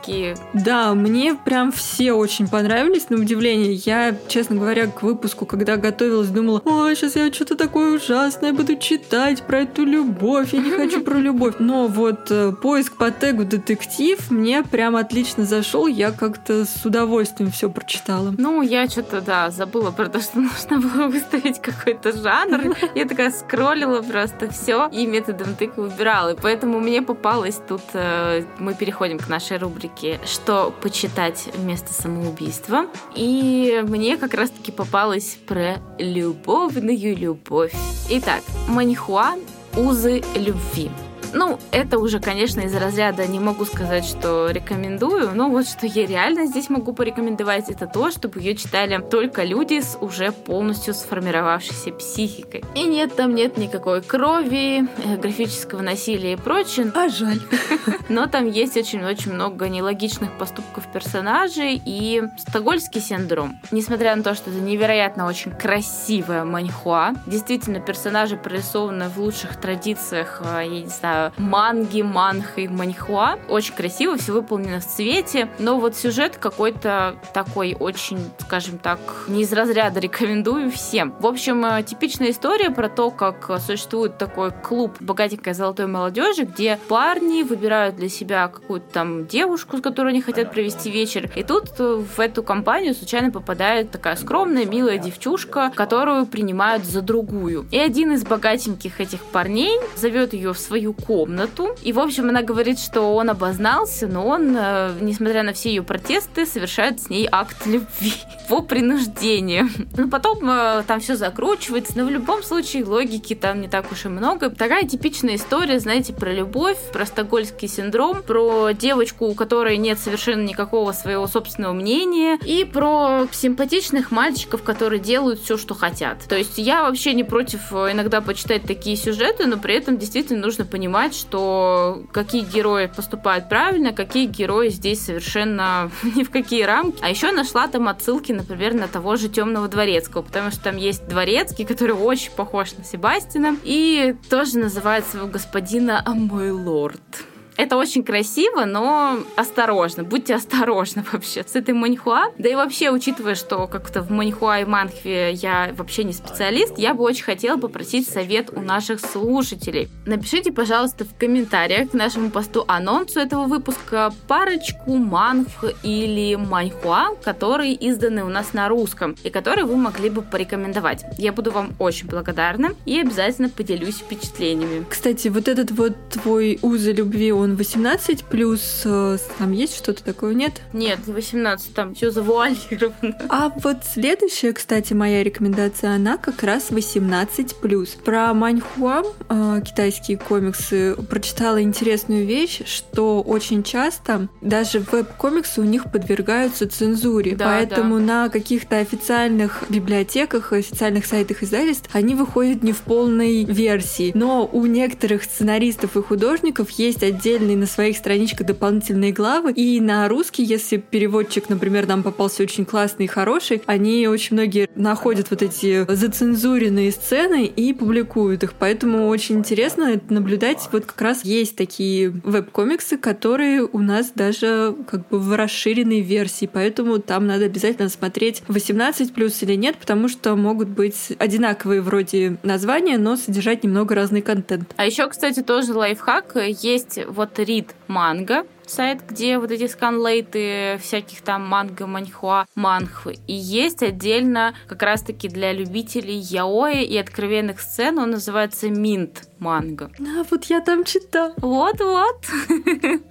Да, мне прям все очень понравились, на удивление. Я, честно говоря, к выпуску, когда готовилась, думала, ой, сейчас я что-то такое ужасное буду читать про эту любовь, я не хочу про любовь. Но вот э, поиск по тегу детектив мне прям отлично зашел, я как-то с удовольствием все прочитала. Ну, я что-то, да, забыла про то, что нужно было выставить какой-то жанр. Я такая скроллила просто все и методом тыка выбирала. И поэтому мне попалось тут, э, мы переходим к нашей рубрике «Что почитать вместо самоубийства?» И мне как раз-таки попалось про любовную любовь. Итак, манихуа «Узы любви». Ну, это уже, конечно, из разряда не могу сказать, что рекомендую, но вот что я реально здесь могу порекомендовать, это то, чтобы ее читали только люди с уже полностью сформировавшейся психикой. И нет, там нет никакой крови, э, графического насилия и прочее. А жаль. Но там есть очень-очень много нелогичных поступков персонажей и стокгольский синдром. Несмотря на то, что это невероятно очень красивая маньхуа, действительно, персонажи прорисованы в лучших традициях, э, я не знаю, манги, манхи, маньхуа. Очень красиво, все выполнено в цвете, но вот сюжет какой-то такой очень, скажем так, не из разряда рекомендую всем. В общем, э, типичная история про то, как существует такой клуб богатенькой золотой молодежи, где парни выбирают для себя какую-то там девушку, с которой они хотят провести вечер. И тут э, в эту компанию случайно попадает такая скромная, милая девчушка, которую принимают за другую. И один из богатеньких этих парней зовет ее в свою комнату. И, в общем, она говорит, что он обознался, но он, э, несмотря на все ее протесты, совершает с ней акт любви по принуждению. Ну, потом э, там все закручивается, но в любом случае логики там не так уж и много. Такая типичная история, знаете, про любовь, про стокгольский синдром, про девочку, у которой нет совершенно никакого своего собственного мнения, и про симпатичных мальчиков, которые делают все, что хотят. То есть я вообще не против э, иногда почитать такие сюжеты, но при этом действительно нужно понимать, понимать, что какие герои поступают правильно, какие герои здесь совершенно ни в какие рамки. А еще нашла там отсылки, например, на того же Темного Дворецкого, потому что там есть Дворецкий, который очень похож на Себастина, и тоже называет своего господина «Мой лорд». Это очень красиво, но осторожно. Будьте осторожны вообще с этой маньхуа. Да и вообще, учитывая, что как-то в маньхуа и манхве я вообще не специалист, я бы очень хотела попросить совет у наших слушателей. Напишите, пожалуйста, в комментариях к нашему посту анонсу этого выпуска парочку манхв или маньхуа, которые изданы у нас на русском и которые вы могли бы порекомендовать. Я буду вам очень благодарна и обязательно поделюсь впечатлениями. Кстати, вот этот вот твой узы любви, он 18 плюс, э, там есть что-то такое, нет? Нет, не 18, там все завуалировано. А вот следующая, кстати, моя рекомендация, она как раз 18 плюс. Про Маньхуа, э, китайские комиксы, прочитала интересную вещь, что очень часто даже веб-комиксы у них подвергаются цензуре. Да, поэтому да. на каких-то официальных библиотеках, официальных сайтах издательств они выходят не в полной версии. Но у некоторых сценаристов и художников есть отдельные на своих страничках дополнительные главы. И на русский, если переводчик, например, нам попался очень классный и хороший, они очень многие находят вот эти зацензуренные сцены и публикуют их. Поэтому очень интересно наблюдать. Вот как раз есть такие веб-комиксы, которые у нас даже как бы в расширенной версии. Поэтому там надо обязательно смотреть 18 плюс или нет, потому что могут быть одинаковые вроде названия, но содержать немного разный контент. А еще, кстати, тоже лайфхак. Есть вот рид манга, сайт, где вот эти сканлейты всяких там манго, маньхуа, манхвы. И есть отдельно как раз-таки для любителей яои и откровенных сцен, он называется Минт манго. А, вот я там читала. Вот-вот.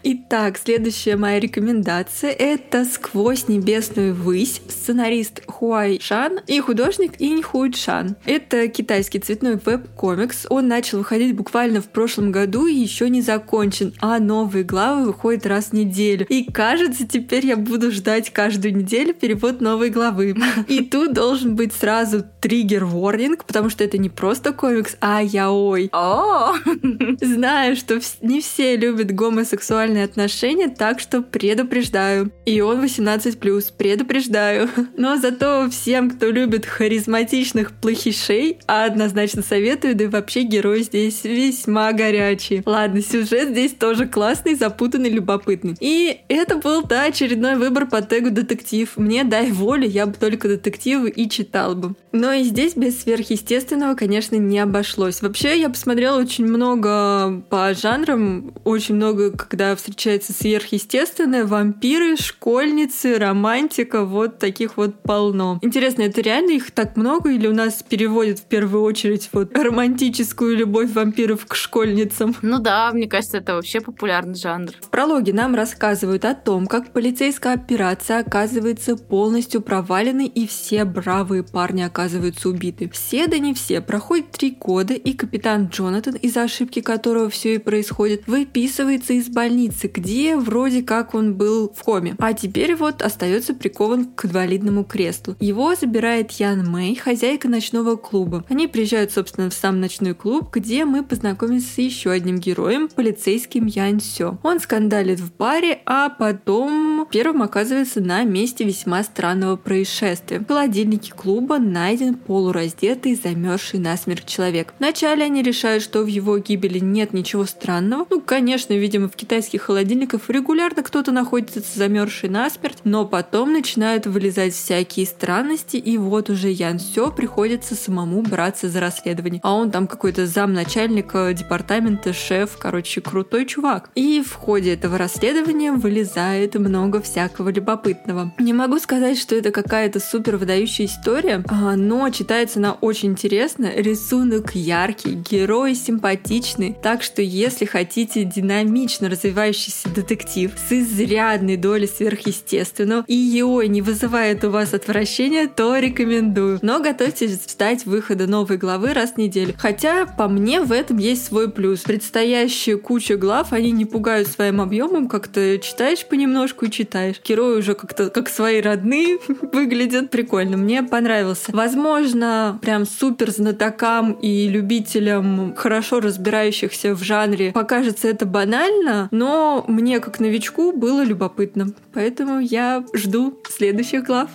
Итак, следующая моя рекомендация — это «Сквозь небесную высь» сценарист Хуай Шан и художник Инь Хуй Шан. Это китайский цветной веб-комикс. Он начал выходить буквально в прошлом году и еще не закончен, а новые главы выходят раз в неделю. И кажется, теперь я буду ждать каждую неделю перевод новой главы. И тут должен быть сразу триггер-ворнинг, потому что это не просто комикс, а яой. О! Знаю, что не все любят гомосексуальные отношения, так что предупреждаю. И он 18+, предупреждаю. Но зато всем, кто любит харизматичных плохишей, однозначно советую, да и вообще герой здесь весьма горячий. Ладно, сюжет здесь тоже классный, запутанный, любопытный. И это был, да, очередной выбор по тегу детектив. Мне дай волю, я бы только детективы и читал бы. Но и здесь без сверхъестественного, конечно, не обошлось. Вообще, я посмотрела очень много по жанрам, очень много, когда встречается сверхъестественное, вампиры, школьницы, романтика, вот таких вот полно. Интересно, это реально их так много или у нас переводят в первую очередь вот романтическую любовь вампиров к школьницам? Ну да, мне кажется, это вообще популярный жанр. В прологе нам рассказывают о том, как полицейская операция оказывается полностью проваленной и все бравые парни оказываются убиты. Все, да не все, проходит три года и капитан Джонатан, из-за ошибки которого все и происходит, выписывается из больницы, где вроде как он был в коме. А теперь вот остается прикован к инвалидному креслу. Его забирает Ян Мэй, хозяйка ночного клуба. Они приезжают, собственно, в сам ночной клуб, где мы познакомимся с еще одним героем, полицейским Ян Сё. Он скандалит в баре, а потом первым оказывается на месте весьма странного происшествия. В холодильнике клуба найден полураздетый, замерзший насмерть человек. Вначале они решают, что в его гибели нет ничего странного. Ну, конечно, видимо, в китайских холодильниках регулярно кто-то находится замерзший насмерть, но потом начинают вылезать всякие странности, и вот уже Ян все приходится самому браться за расследование. А он там какой-то замначальника департамента, шеф, короче, крутой чувак. И в ходе этого расследования вылезает много всякого любопытного. Не могу сказать, что это какая-то супер выдающая история, а, но читается она очень интересно. Рисунок яркий, герои симпатичный, так что если хотите динамично развивающийся детектив с изрядной долей сверхъестественного и его не вызывает у вас отвращения, то рекомендую. Но готовьтесь ждать выхода новой главы раз в неделю. Хотя, по мне, в этом есть свой плюс. Предстоящая куча глав, они не пугают своим объемом, как-то читаешь понемножку и читаешь. Герои уже как-то как свои родные выглядят прикольно. Мне понравился. Возможно, прям супер знатокам и любителям хорошо разбирающихся в жанре покажется это банально, но мне, как новичку, было любопытно. Поэтому я жду следующих глав.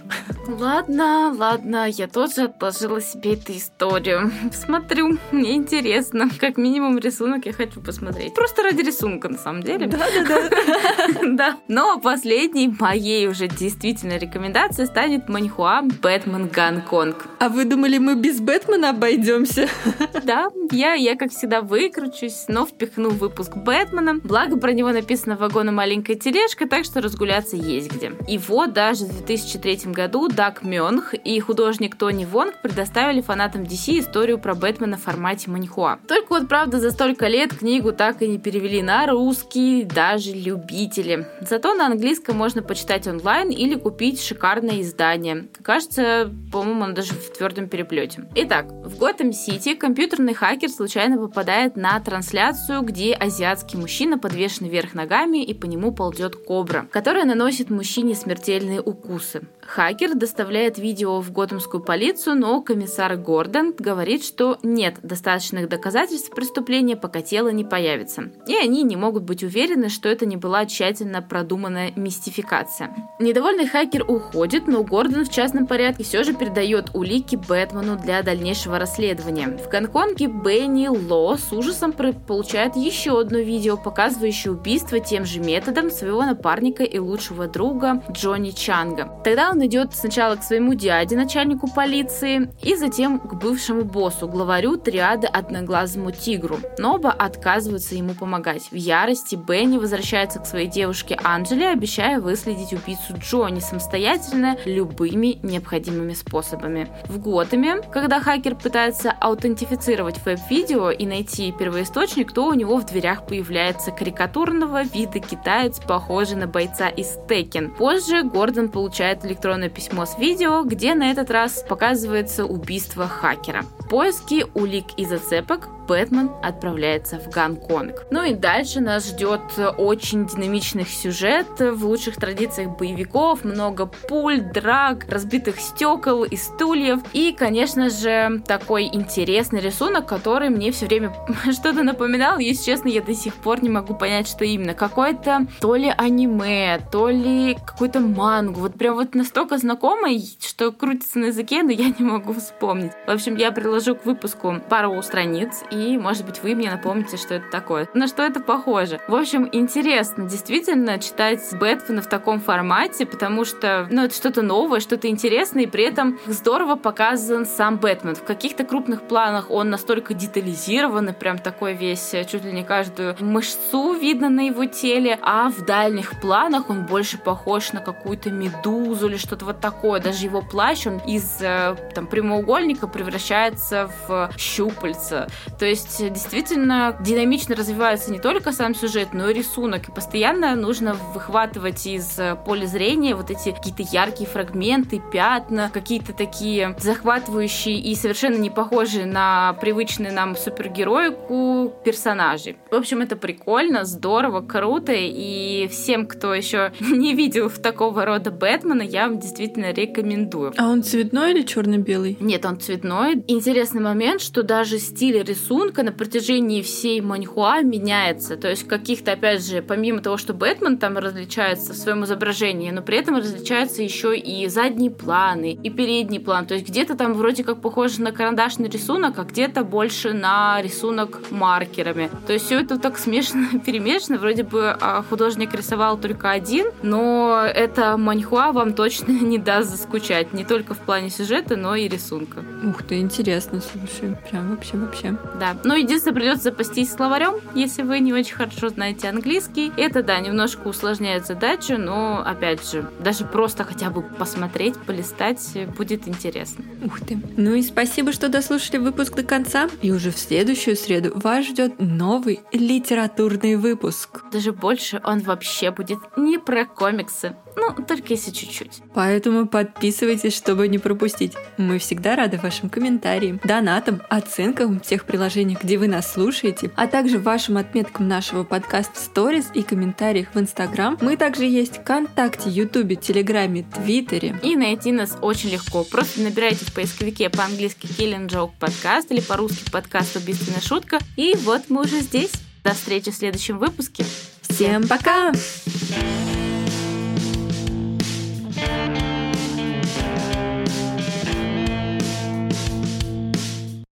Ладно, ладно, я тоже отложила себе эту историю. Смотрю, мне интересно. Как минимум рисунок я хочу посмотреть. Просто ради рисунка, на самом деле. Да-да-да. Да. Но последней моей уже действительно рекомендацией станет Маньхуа Бэтмен Гонконг. А вы думали, мы без Бэтмена обойдемся? Да, я, я как всегда выкручусь, но впихну выпуск Бэтмена. Благо про него написано в вагоне маленькая тележка, так что разгуляться есть где. Его даже в 2003 году Дак Мёнх и художник Тони Вонг предоставили фанатам DC историю про Бэтмена в формате маньхуа. Только вот, правда, за столько лет книгу так и не перевели на русский, даже любители. Зато на английском можно почитать онлайн или купить шикарное издание. Кажется, по-моему, он даже в твердом переплете. Итак, в Готэм-Сити компьютерный хакер случайно попадает на трансляцию, где азиатский мужчина подвешен вверх ногами и по нему ползет кобра, которая наносит мужчине смертельные укусы. Хакер доставляет видео в готэмскую полицию, но комиссар Гордон говорит, что нет достаточных доказательств преступления, пока тело не появится. И они не могут быть уверены, что это не была тщательно продуманная мистификация. Недовольный хакер уходит, но Гордон в частном порядке все же передает улики Бэтмену для дальнейшего расследования. В Гонконге Бенни Ло с ужасом получает еще одно видео, показывающее убийство тем же методом своего напарника и лучшего друга Джонни Чанга. Тогда он идет сначала к своему дяде, начальнику полиции, и затем к бывшему боссу, главарю триады Одноглазому Тигру. Но оба отказываются ему помогать. В ярости Бенни возвращается к своей девушке Анджеле, обещая выследить убийцу Джонни самостоятельно любыми необходимыми способами. В Готэме, когда хакер пытается аутентифицировать веб-видео и найти первоисточник, то у него в дверях появляется карикатурного вида китаец, похожий на бойца из Текен. Позже Гордон получает электронную электронное письмо с видео, где на этот раз показывается убийство хакера. Поиски улик и зацепок Бэтмен отправляется в Гонконг. Ну и дальше нас ждет очень динамичный сюжет в лучших традициях боевиков, много пуль, драк, разбитых стекол и стульев. И, конечно же, такой интересный рисунок, который мне все время что-то напоминал. Если честно, я до сих пор не могу понять, что именно. Какое-то то ли аниме, то ли какой-то мангу. Вот прям вот настолько знакомый, что крутится на языке, но я не могу вспомнить. В общем, я приложу к выпуску пару страниц и, может быть, вы мне напомните, что это такое. На что это похоже. В общем, интересно действительно читать Бэтмена в таком формате, потому что, ну, это что-то новое, что-то интересное, и при этом здорово показан сам Бэтмен. В каких-то крупных планах он настолько детализированный, прям такой весь, чуть ли не каждую мышцу видно на его теле, а в дальних планах он больше похож на какую-то медузу или что-то вот такое. Даже его плащ, он из э, там прямоугольника превращается в щупальца. То есть действительно динамично развивается не только сам сюжет, но и рисунок. И постоянно нужно выхватывать из э, поля зрения вот эти какие-то яркие фрагменты, пятна, какие-то такие захватывающие и совершенно не похожие на привычные нам супергероику персонажей. В общем, это прикольно, здорово, круто. И всем, кто еще не видел в такого рода Бэтмена, я вам действительно рекомендую. А он цветной или черно-белый? Нет, он цветной. Интересный момент, что даже стиль рисунка рисунка на протяжении всей маньхуа меняется. То есть каких-то, опять же, помимо того, что Бэтмен там различается в своем изображении, но при этом различаются еще и задние планы, и передний план. То есть где-то там вроде как похоже на карандашный рисунок, а где-то больше на рисунок маркерами. То есть все это так смешано, перемешано. Вроде бы а, художник рисовал только один, но это маньхуа вам точно не даст заскучать. Не только в плане сюжета, но и рисунка. Ух ты, интересно, слушай. Прям вообще-вообще. Да. Ну, единственное, придется запастись словарем, если вы не очень хорошо знаете английский. Это, да, немножко усложняет задачу, но, опять же, даже просто хотя бы посмотреть, полистать будет интересно. Ух ты. Ну и спасибо, что дослушали выпуск до конца. И уже в следующую среду вас ждет новый литературный выпуск. Даже больше он вообще будет не про комиксы, Ну, только если чуть-чуть. Поэтому подписывайтесь, чтобы не пропустить. Мы всегда рады вашим комментариям, донатам, оценкам в тех приложениях, где вы нас слушаете, а также вашим отметкам нашего подкаста в сторис и комментариях в Инстаграм. Мы также есть в ВКонтакте, Ютубе, Телеграме, Твиттере. И найти нас очень легко. Просто набирайте в поисковике по-английски Killing Joke подкаст или по-русски подкаст «Убийственная шутка». И вот мы уже здесь. До встречи в следующем выпуске. Всем пока! Пока! Thank you.